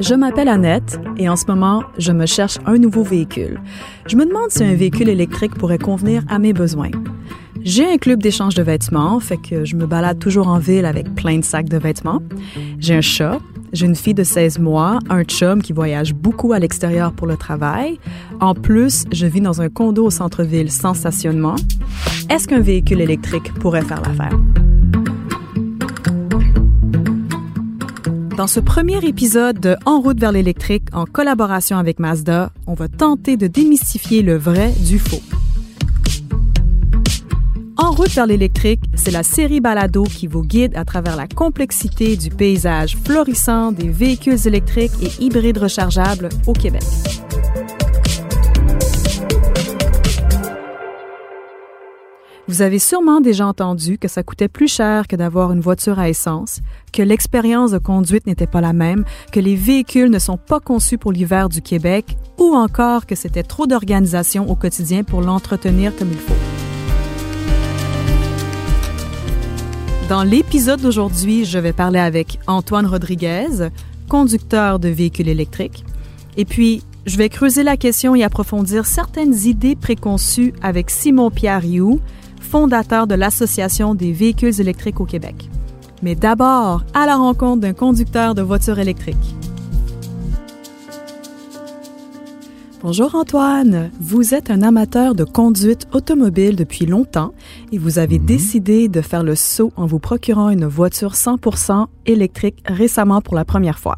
Je m'appelle Annette et en ce moment, je me cherche un nouveau véhicule. Je me demande si un véhicule électrique pourrait convenir à mes besoins. J'ai un club d'échange de vêtements, fait que je me balade toujours en ville avec plein de sacs de vêtements. J'ai un chat, j'ai une fille de 16 mois, un chum qui voyage beaucoup à l'extérieur pour le travail. En plus, je vis dans un condo au centre-ville sans stationnement. Est-ce qu'un véhicule électrique pourrait faire l'affaire? Dans ce premier épisode de En route vers l'électrique, en collaboration avec Mazda, on va tenter de démystifier le vrai du faux. En route vers l'électrique, c'est la série Balado qui vous guide à travers la complexité du paysage florissant des véhicules électriques et hybrides rechargeables au Québec. Vous avez sûrement déjà entendu que ça coûtait plus cher que d'avoir une voiture à essence, que l'expérience de conduite n'était pas la même, que les véhicules ne sont pas conçus pour l'hiver du Québec ou encore que c'était trop d'organisation au quotidien pour l'entretenir comme il faut. Dans l'épisode d'aujourd'hui, je vais parler avec Antoine Rodriguez, conducteur de véhicules électriques, et puis je vais creuser la question et approfondir certaines idées préconçues avec Simon Pierre Rioux, fondateur de l'Association des véhicules électriques au Québec. Mais d'abord, à la rencontre d'un conducteur de voitures électriques. Bonjour Antoine, vous êtes un amateur de conduite automobile depuis longtemps et vous avez Mhm. décidé de faire le saut en vous procurant une voiture 100% électrique récemment pour la première fois.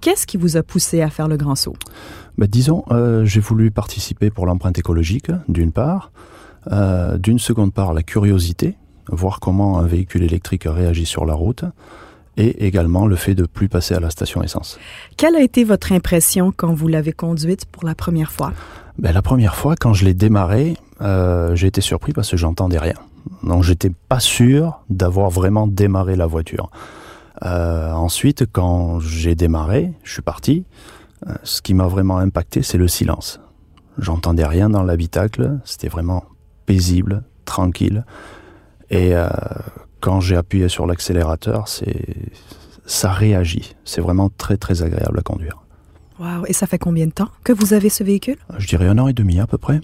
Qu'est-ce qui vous a poussé à faire le grand saut? Bah, disons, euh, j'ai voulu participer pour l'empreinte écologique, d'une part. Euh, d'une seconde part, la curiosité, voir comment un véhicule électrique réagit sur la route. Et également le fait de plus passer à la station essence. Quelle a été votre impression quand vous l'avez conduite pour la première fois? Ben, la première fois, quand je l'ai démarré, euh, j'ai été surpris parce que j'entendais rien. Donc j'étais pas sûr d'avoir vraiment démarré la voiture. Euh, ensuite, quand j'ai démarré, je suis parti. euh, ce qui m'a vraiment impacté, c'est le silence. J'entendais rien dans l'habitacle. C'était vraiment paisible, tranquille. Et euh, quand j'ai appuyé sur l'accélérateur, c'est ça réagit. C'est vraiment très très agréable à conduire. Wow, et ça fait combien de temps que vous avez ce véhicule? Je dirais un an et demi à peu près.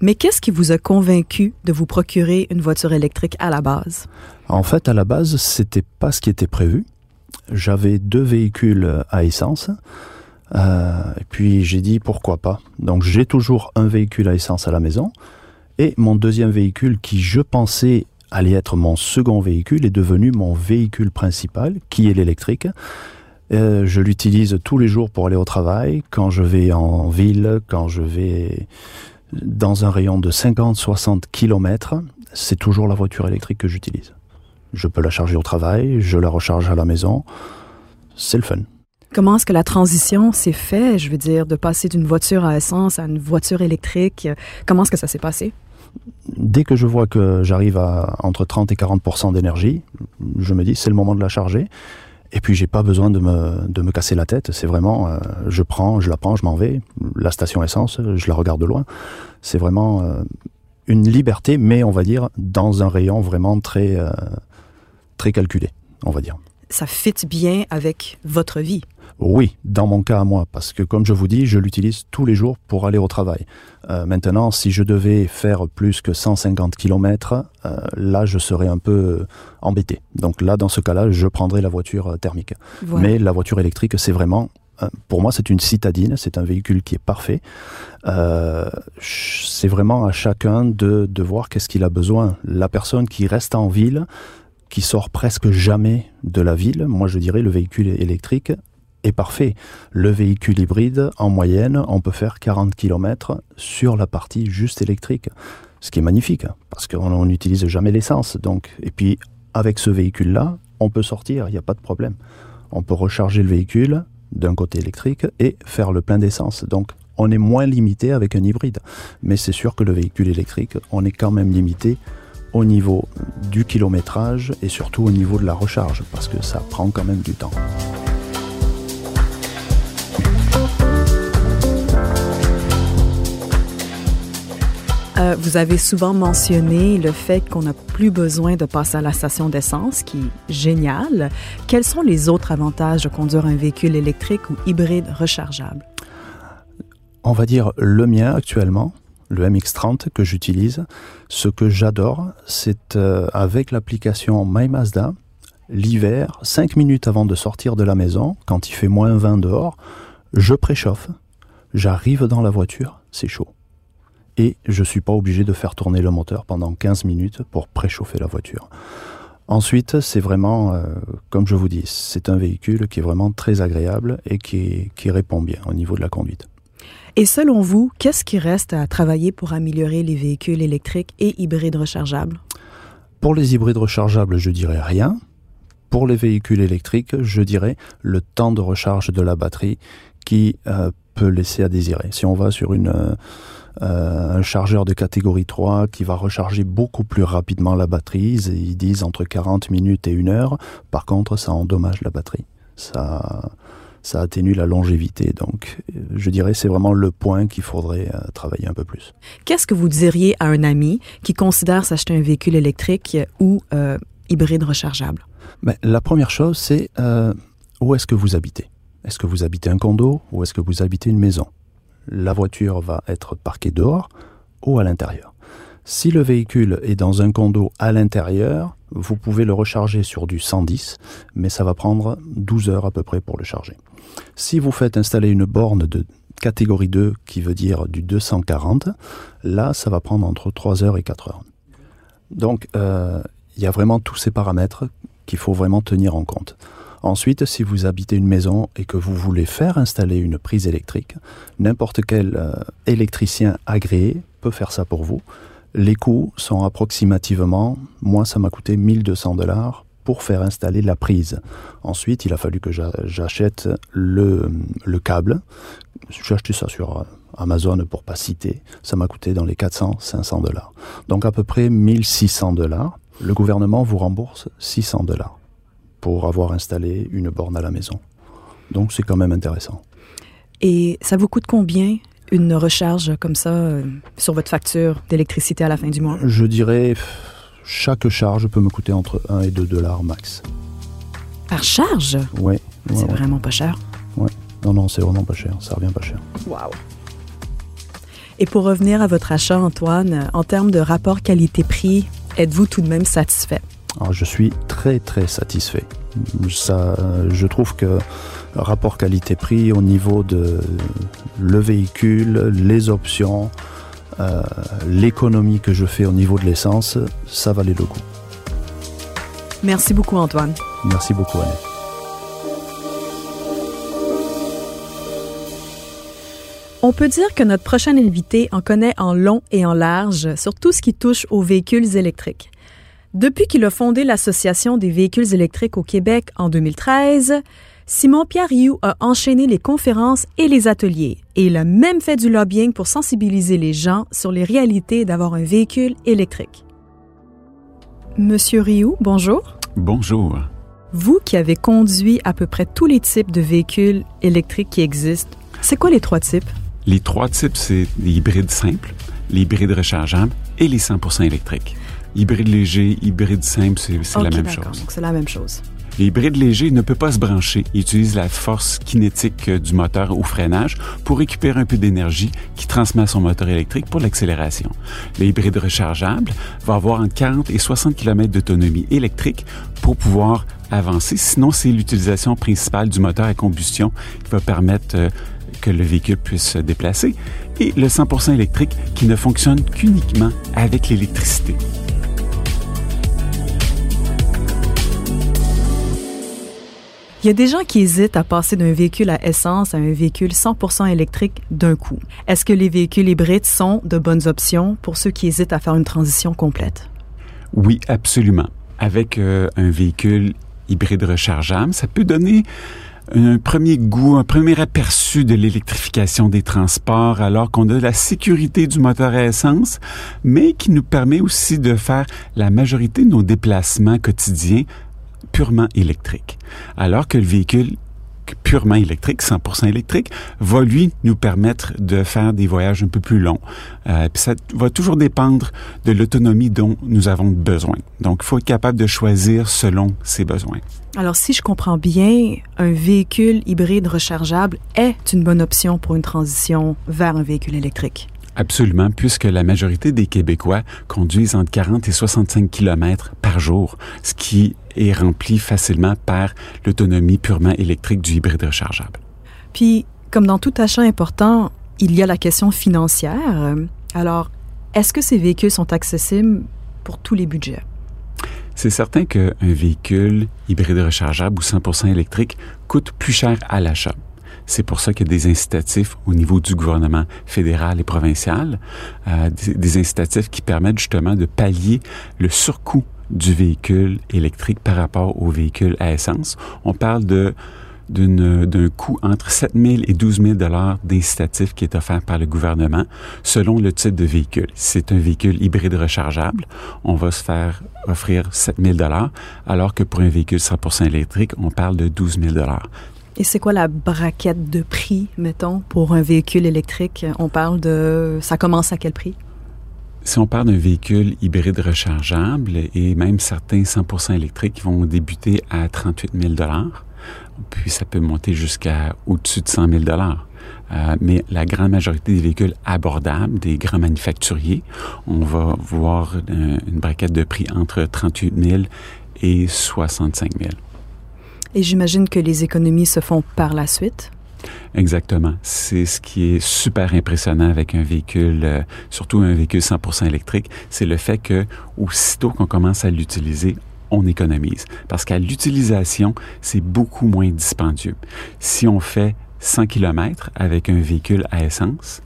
Mais qu'est-ce qui vous a convaincu de vous procurer une voiture électrique à la base? En fait, à la base, c'était pas ce qui était prévu. J'avais deux véhicules à essence. Euh, et puis j'ai dit pourquoi pas. Donc j'ai toujours un véhicule à essence à la maison. Et mon deuxième véhicule, qui je pensais allait être mon second véhicule, est devenu mon véhicule principal, qui est l'électrique. Euh, je l'utilise tous les jours pour aller au travail, quand je vais en ville, quand je vais dans un rayon de 50-60 km, c'est toujours la voiture électrique que j'utilise. Je peux la charger au travail, je la recharge à la maison. C'est le fun. Comment est-ce que la transition s'est faite, je veux dire, de passer d'une voiture à essence à une voiture électrique? Comment est-ce que ça s'est passé? Dès que je vois que j'arrive à entre 30 et 40% d'énergie, je me dis c'est le moment de la charger. Et puis j'ai pas besoin de me, de me casser la tête. C'est vraiment, euh, je prends, je la prends, je m'en vais. La station essence, je la regarde de loin. C'est vraiment euh, une liberté, mais on va dire dans un rayon vraiment très, euh, très calculé, on va dire. Ça fit bien avec votre vie? Oui, dans mon cas à moi, parce que comme je vous dis, je l'utilise tous les jours pour aller au travail. Euh, maintenant, si je devais faire plus que 150 km, euh, là, je serais un peu embêté. Donc là, dans ce cas-là, je prendrais la voiture euh, thermique. Voilà. Mais la voiture électrique, c'est vraiment, pour moi, c'est une citadine, c'est un véhicule qui est parfait. Euh, c'est vraiment à chacun de, de voir qu'est-ce qu'il a besoin. La personne qui reste en ville, qui sort presque jamais de la ville, moi je dirais le véhicule électrique est parfait. Le véhicule hybride, en moyenne, on peut faire 40 km sur la partie juste électrique. Ce qui est magnifique, parce qu'on n'utilise jamais l'essence. Donc, et puis, avec ce véhicule-là, on peut sortir, il n'y a pas de problème. On peut recharger le véhicule d'un côté électrique et faire le plein d'essence. Donc, on est moins limité avec un hybride. Mais c'est sûr que le véhicule électrique, on est quand même limité au niveau du kilométrage et surtout au niveau de la recharge, parce que ça prend quand même du temps. Euh, vous avez souvent mentionné le fait qu'on n'a plus besoin de passer à la station d'essence, qui est génial. Quels sont les autres avantages de conduire un véhicule électrique ou hybride rechargeable? On va dire le mien actuellement, le MX30 que j'utilise. Ce que j'adore, c'est euh, avec l'application MyMazda, l'hiver, 5 minutes avant de sortir de la maison, quand il fait moins 20 dehors, je préchauffe, j'arrive dans la voiture, c'est chaud. Et je ne suis pas obligé de faire tourner le moteur pendant 15 minutes pour préchauffer la voiture. Ensuite, c'est vraiment, euh, comme je vous dis, c'est un véhicule qui est vraiment très agréable et qui, qui répond bien au niveau de la conduite. Et selon vous, qu'est-ce qui reste à travailler pour améliorer les véhicules électriques et hybrides rechargeables? Pour les hybrides rechargeables, je dirais rien. Pour les véhicules électriques, je dirais le temps de recharge de la batterie qui euh, peut laisser à désirer. Si on va sur une, euh, un chargeur de catégorie 3 qui va recharger beaucoup plus rapidement la batterie, ils disent entre 40 minutes et 1 heure, par contre ça endommage la batterie. Ça, ça atténue la longévité. Donc, je dirais c'est vraiment le point qu'il faudrait euh, travailler un peu plus. Qu'est-ce que vous diriez à un ami qui considère s'acheter un véhicule électrique ou euh, hybride rechargeable? Ben, la première chose, c'est euh, où est-ce que vous habitez? Est-ce que vous habitez un condo ou est-ce que vous habitez une maison? La voiture va être parquée dehors ou à l'intérieur. Si le véhicule est dans un condo à l'intérieur, vous pouvez le recharger sur du 110, mais ça va prendre 12 heures à peu près pour le charger. Si vous faites installer une borne de catégorie 2, qui veut dire du 240, là, ça va prendre entre 3 heures et 4 heures. Donc, euh, il y a vraiment tous ces paramètres qu'il faut vraiment tenir en compte. Ensuite, si vous habitez une maison et que vous voulez faire installer une prise électrique, n'importe quel euh, électricien agréé peut faire ça pour vous. Les coûts sont approximativement, moi ça m'a coûté 1200 dollars pour faire installer la prise. Ensuite, il a fallu que j'achète le, le câble. J'ai acheté ça sur euh, Amazon pour pas citer. Ça m'a coûté dans les 400-500 dollars. Donc à peu près 1600 dollars. Le gouvernement vous rembourse 600 dollars pour avoir installé une borne à la maison. Donc c'est quand même intéressant. Et ça vous coûte combien une recharge comme ça euh, sur votre facture d'électricité à la fin du mois? Je dirais, chaque charge peut me coûter entre 1 et 2 dollars max. Par charge? Oui. c'est vraiment pas cher? Oui. Non, non, c'est vraiment pas cher. Ça revient pas cher. Wow. Et pour revenir à votre achat, Antoine, en termes de rapport qualité-prix, êtes-vous tout de même satisfait? Alors, je suis très, très satisfait. Ça, je trouve que rapport qualité-prix au niveau de le véhicule, les options, euh, l'économie que je fais au niveau de l'essence, ça valait le coup. Merci beaucoup Antoine. Merci beaucoup Anne. On peut dire que notre prochain invité en connaît en long et en large sur tout ce qui touche aux véhicules électriques. Depuis qu'il a fondé l'Association des véhicules électriques au Québec en 2013, Simon-Pierre Rioux a enchaîné les conférences et les ateliers et il a même fait du lobbying pour sensibiliser les gens sur les réalités d'avoir un véhicule électrique. Monsieur Rioux, bonjour. Bonjour. Vous qui avez conduit à peu près tous les types de véhicules électriques qui existent, c'est quoi les trois types? Les trois types, c'est les hybrides simples, les hybrides rechargeables et les 100% électriques. Hybride léger, hybride simple, c'est la même chose. Donc c'est la même chose. L'hybride léger ne peut pas se brancher. Il utilise la force kinétique euh, du moteur au freinage pour récupérer un peu d'énergie qui transmet à son moteur électrique pour l'accélération. L'hybride rechargeable va avoir entre 40 et 60 km d'autonomie électrique pour pouvoir avancer. Sinon, c'est l'utilisation principale du moteur à combustion qui va permettre euh, que le véhicule puisse se déplacer. Et le 100% électrique qui ne fonctionne qu'uniquement avec l'électricité. Il y a des gens qui hésitent à passer d'un véhicule à essence à un véhicule 100% électrique d'un coup. Est-ce que les véhicules hybrides sont de bonnes options pour ceux qui hésitent à faire une transition complète? Oui, absolument. Avec euh, un véhicule hybride rechargeable, ça peut donner un premier goût, un premier aperçu de l'électrification des transports alors qu'on a la sécurité du moteur à essence, mais qui nous permet aussi de faire la majorité de nos déplacements quotidiens purement électrique, alors que le véhicule purement électrique, 100% électrique, va lui nous permettre de faire des voyages un peu plus longs. Euh, ça va toujours dépendre de l'autonomie dont nous avons besoin. Donc, il faut être capable de choisir selon ses besoins. Alors, si je comprends bien, un véhicule hybride rechargeable est une bonne option pour une transition vers un véhicule électrique. Absolument, puisque la majorité des Québécois conduisent entre 40 et 65 km par jour, ce qui est rempli facilement par l'autonomie purement électrique du hybride rechargeable. Puis, comme dans tout achat important, il y a la question financière. Alors, est-ce que ces véhicules sont accessibles pour tous les budgets? C'est certain qu'un véhicule hybride rechargeable ou 100% électrique coûte plus cher à l'achat. C'est pour ça qu'il y a des incitatifs au niveau du gouvernement fédéral et provincial, euh, des, incitatifs qui permettent justement de pallier le surcoût du véhicule électrique par rapport au véhicule à essence. On parle d'un coût entre 7 000 et 12 000 dollars d'incitatif qui est offert par le gouvernement selon le type de véhicule. Si c'est un véhicule hybride rechargeable, on va se faire offrir 7 000 dollars, alors que pour un véhicule 100% électrique, on parle de 12 000 dollars. Et c'est quoi la braquette de prix, mettons, pour un véhicule électrique? On parle de... Ça commence à quel prix? Si on parle d'un véhicule hybride rechargeable et même certains 100% électriques vont débuter à 38 000 puis ça peut monter jusqu'à au-dessus de 100 000 euh, mais la grande majorité des véhicules abordables, des grands manufacturiers, on va voir une, une braquette de prix entre 38 000 et 65 000. Et j'imagine que les économies se font par la suite. Exactement. C'est ce qui est super impressionnant avec un véhicule, euh, surtout un véhicule 100% électrique, c'est le fait que aussitôt qu'on commence à l'utiliser, on économise. Parce qu'à l'utilisation, c'est beaucoup moins dispendieux. Si on fait 100 km avec un véhicule à essence,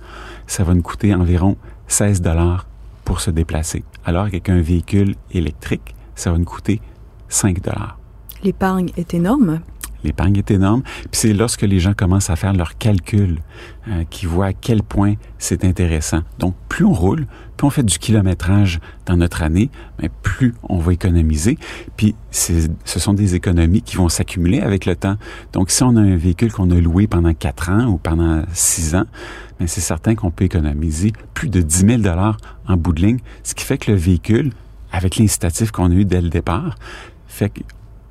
ça va nous coûter environ 16 dollars pour se déplacer. Alors qu'avec un véhicule électrique, ça va nous coûter 5 dollars. L'épargne est énorme. L'épargne est énorme. Puis c'est lorsque les gens commencent à faire leurs calculs euh, qu'ils voient à quel point c'est intéressant. Donc, plus on roule, plus on fait du kilométrage dans notre année, mais plus on va économiser. Puis ce sont des économies qui vont s'accumuler avec le temps. Donc, si on a un véhicule qu'on a loué pendant quatre ans ou pendant six ans, mais c'est certain qu'on peut économiser plus de 10 000 dollars en bout de ligne, ce qui fait que le véhicule, avec l'incitatif qu'on a eu dès le départ, fait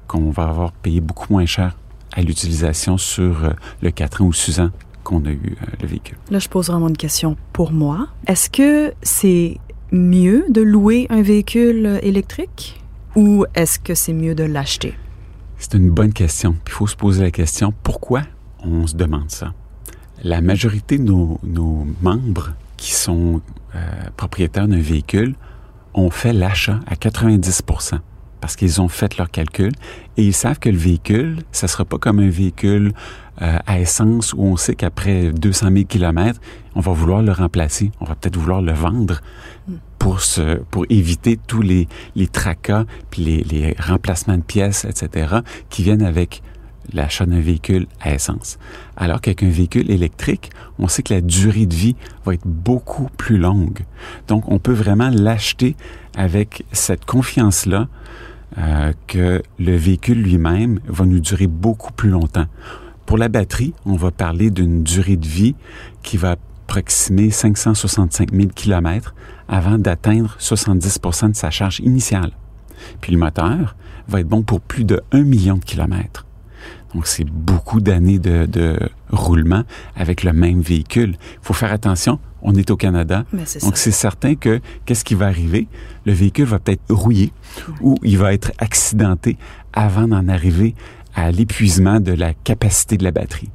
qu'on va avoir payé beaucoup moins cher à l'utilisation sur euh, le 4 ans ou 6 ans qu'on a eu euh, le véhicule. Là, je pose vraiment une question pour moi. Est-ce que c'est mieux de louer un véhicule euh, électrique ou est-ce que c'est mieux de l'acheter? C'est une bonne question. il faut se poser la question, pourquoi on se demande ça? La majorité de nos, nos membres qui sont euh, propriétaires d'un véhicule ont fait l'achat à 90 parce qu'ils ont fait leur calcul et ils savent que le véhicule, ça sera pas comme un véhicule euh, à essence où on sait qu'après 200 000 kilomètres, on va vouloir le remplacer, on va peut-être vouloir le vendre pour se, pour éviter tous les, les tracas puis les, les remplacements de pièces, etc., qui viennent avec l'achat d'un véhicule à essence. Alors qu'avec un véhicule électrique, on sait que la durée de vie va être beaucoup plus longue. Donc, on peut vraiment l'acheter avec cette confiance-là euh, que le véhicule lui-même va nous durer beaucoup plus longtemps. Pour la batterie, on va parler d'une durée de vie qui va approximer 565 000 km avant d'atteindre 70% de sa charge initiale. Puis le moteur va être bon pour plus de 1 million de kilomètres. Donc, c'est beaucoup d'années de, de, roulement avec le même véhicule. Il faut faire attention, on est au Canada. donc, c'est certain que qu'est-ce qui va arriver? Le véhicule va peut-être rouiller ou il va être accidenté avant d'en arriver à l'épuisement de la capacité de la batterie.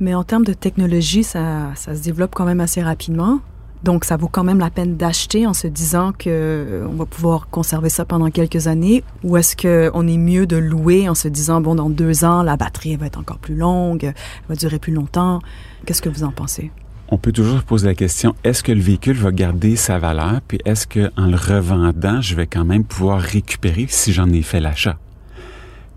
Mais en termes de technologie, ça, ça se développe quand même assez rapidement. Donc, ça vaut quand même la peine d'acheter en se disant que euh, on va pouvoir conserver ça pendant quelques années, ou est-ce qu'on est mieux de louer en se disant bon, dans deux ans, la batterie va être encore plus longue, va durer plus longtemps. Qu'est-ce que vous en pensez? On peut toujours se poser la question est-ce que le véhicule va garder sa valeur, puis est-ce que en le revendant, je vais quand même pouvoir récupérer si j'en ai fait l'achat?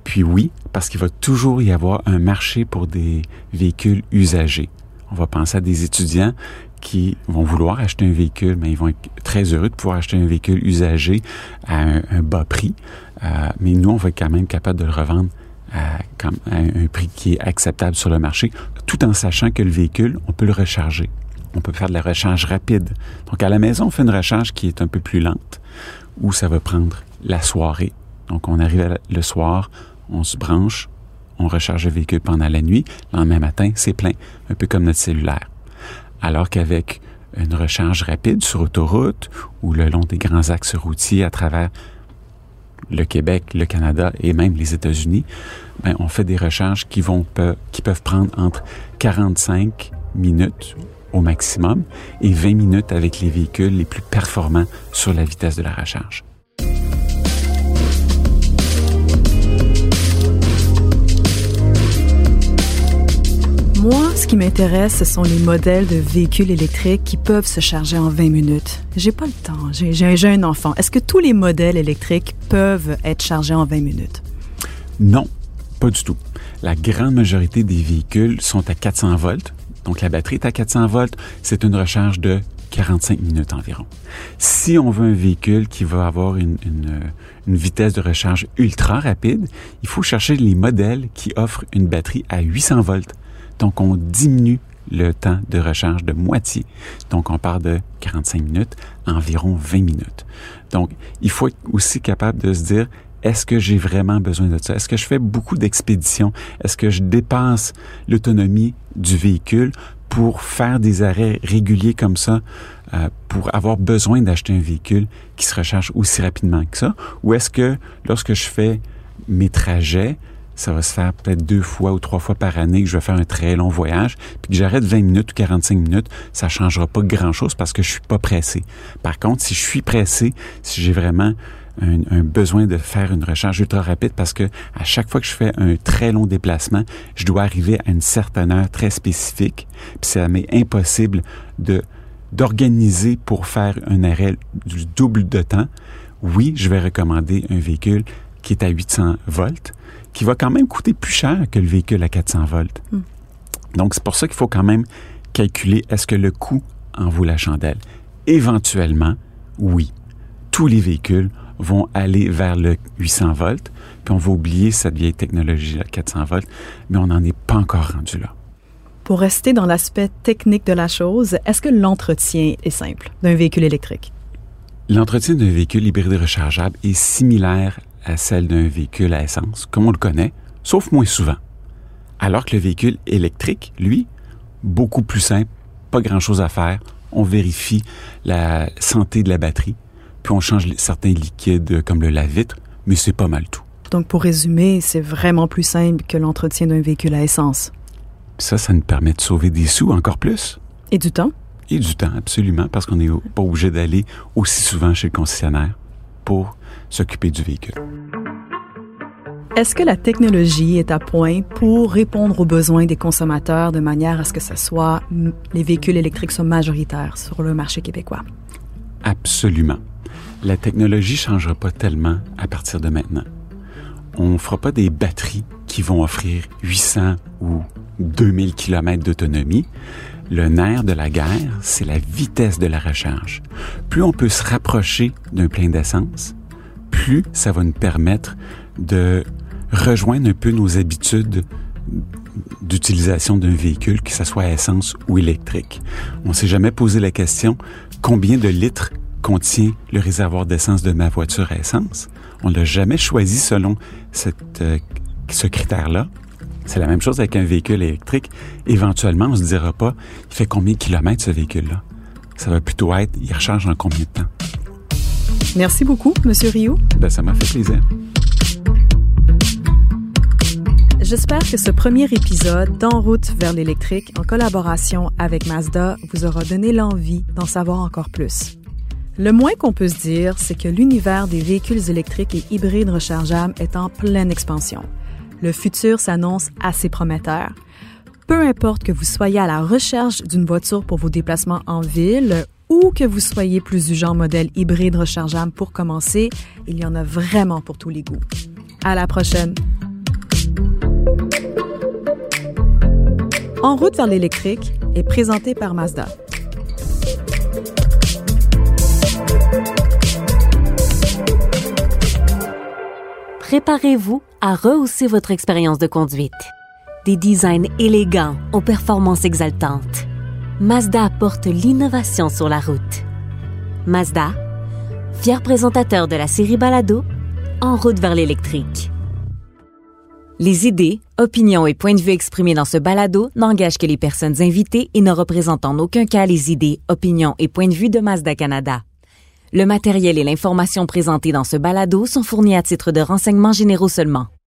Puis oui, parce qu'il va toujours y avoir un marché pour des véhicules usagés. On va penser à des étudiants qui vont vouloir acheter un véhicule, mais ils vont être très heureux de pouvoir acheter un véhicule usagé à un, bas prix. Euh, mais nous, on va être quand même capable de le revendre à, un prix qui est acceptable sur le marché, tout en sachant que le véhicule, on peut le recharger. On peut faire de la recharge rapide. Donc à la maison, on fait une recharge qui est un peu plus lente, où ça va prendre la soirée. Donc on arrive le soir, on se branche, on recharge le véhicule pendant la nuit, le lendemain matin, c'est plein, un peu comme notre cellulaire. Alors qu'avec une recharge rapide sur autoroute ou le long des grands axes routiers à travers le Québec, le Canada et même les États-Unis, ben, on fait des recharges qui vont qui peuvent prendre entre 45 minutes au maximum et 20 minutes avec les véhicules les plus performants sur la vitesse de la recharge. Moi, ce qui m'intéresse, ce sont les modèles de véhicules électriques qui peuvent se charger en 20 minutes. J'ai pas le temps. J'ai un enfant. Est-ce que tous les modèles électriques peuvent être chargés en 20 minutes? Non, pas du tout. La grande majorité des véhicules sont à 400 volts. Donc, la batterie est à 400 volts. C'est une recharge de 45 minutes environ. Si on veut un véhicule qui va avoir une, une, vitesse de recharge ultra rapide, il faut chercher les modèles qui offrent une batterie à 800 volts. Donc, on diminue le temps de recharge de moitié. Donc, on part de 45 minutes à environ 20 minutes. Donc, il faut être aussi capable de se dire, est-ce que j'ai vraiment besoin de ça? Est-ce que je fais beaucoup d'expéditions? Est-ce que je dépasse l'autonomie du véhicule pour faire des arrêts réguliers comme ça, euh, pour avoir besoin d'acheter un véhicule qui se recharge aussi rapidement que ça? Ou est-ce que lorsque je fais mes trajets, ça va se faire peut-être deux fois ou trois fois par année que je vais faire un très long voyage, puis que j'arrête 20 minutes ou 45 minutes, ça changera pas grand-chose parce que je suis pas pressé. Par contre, si je suis pressé, si j'ai vraiment un, besoin de faire une recharge ultra rapide parce que à chaque fois que je fais un très long déplacement, je dois arriver à une certaine heure très spécifique, puis ça m'est impossible de d'organiser pour faire un arrêt du double de temps. Oui, je vais recommander un véhicule qui est à 800 volts, qui va quand même coûter plus cher que le véhicule à 400 volts. Hmm. Donc, c'est pour ça qu'il faut quand même calculer est-ce que le coût en vaut la chandelle? Éventuellement, oui. Tous les véhicules vont aller vers le 800 volts, puis on va oublier cette vieille technologie à 400 volts, mais on n'en est pas encore rendu là. Pour rester dans l'aspect technique de la chose, est-ce que l'entretien est simple d'un véhicule électrique? L'entretien d'un véhicule hybride rechargeable est similaire à celle d'un véhicule à essence, comme on le connaît, sauf moins souvent. Alors que le véhicule électrique, lui, beaucoup plus simple, pas grand-chose à faire. On vérifie la santé de la batterie, puis on change certains liquides comme le lave-vitre, mais c'est pas mal tout. Donc pour résumer, c'est vraiment plus simple que l'entretien d'un véhicule à essence. Ça, ça nous permet de sauver des sous encore plus. Et du temps? Et du temps, absolument, parce qu'on n'est pas obligé d'aller aussi souvent chez le concessionnaire pour s'occuper du véhicule. Est-ce que la technologie est à point pour répondre aux besoins des consommateurs de manière à ce que ce soit les véhicules électriques soient majoritaires sur le marché québécois? Absolument. La technologie ne changera pas tellement à partir de maintenant. On ne fera pas des batteries qui vont offrir 800 ou 2000 km d'autonomie. Le nerf de la guerre, c'est la vitesse de la recharge. Plus on peut se rapprocher d'un plein d'essence, plus ça va nous permettre de rejoindre un peu nos habitudes d'utilisation d'un véhicule, que ce soit essence ou électrique. On s'est jamais posé la question combien de litres contient le réservoir d'essence de ma voiture essence? On l'a jamais choisi selon euh, ce critère-là. C'est la même chose avec un véhicule électrique. Éventuellement, on se dira pas, il fait combien de kilomètres ce véhicule-là? Ça va plutôt être, il recharge en combien de temps? Merci beaucoup, Monsieur Rio. Ben, ça m'a fait plaisir. J'espère que ce premier épisode d'En route vers l'électrique en collaboration avec Mazda vous aura donné l'envie d'en savoir encore plus. Le moins qu'on peut se dire, c'est que l'univers des véhicules électriques et hybrides rechargeables est en pleine expansion. Le futur s'annonce assez prometteur. Peu importe que vous soyez à la recherche d'une voiture pour vos déplacements en ville ou que vous soyez plus du genre modèle hybride rechargeable pour commencer, il y en a vraiment pour tous les goûts. À la prochaine! En route vers l'électrique est présenté par Mazda. Préparez-vous à rehausser votre expérience de conduite. Des designs élégants aux performances exaltantes. Mazda apporte l'innovation sur la route. Mazda, fier présentateur de la série Balado, en route vers l'électrique. Les idées, opinions et points de vue exprimés dans ce balado n'engagent que les personnes invitées et ne représentent en aucun cas les idées, opinions et points de vue de Mazda Canada. Le matériel et l'information présentés dans ce balado sont fournis à titre de renseignements généraux seulement.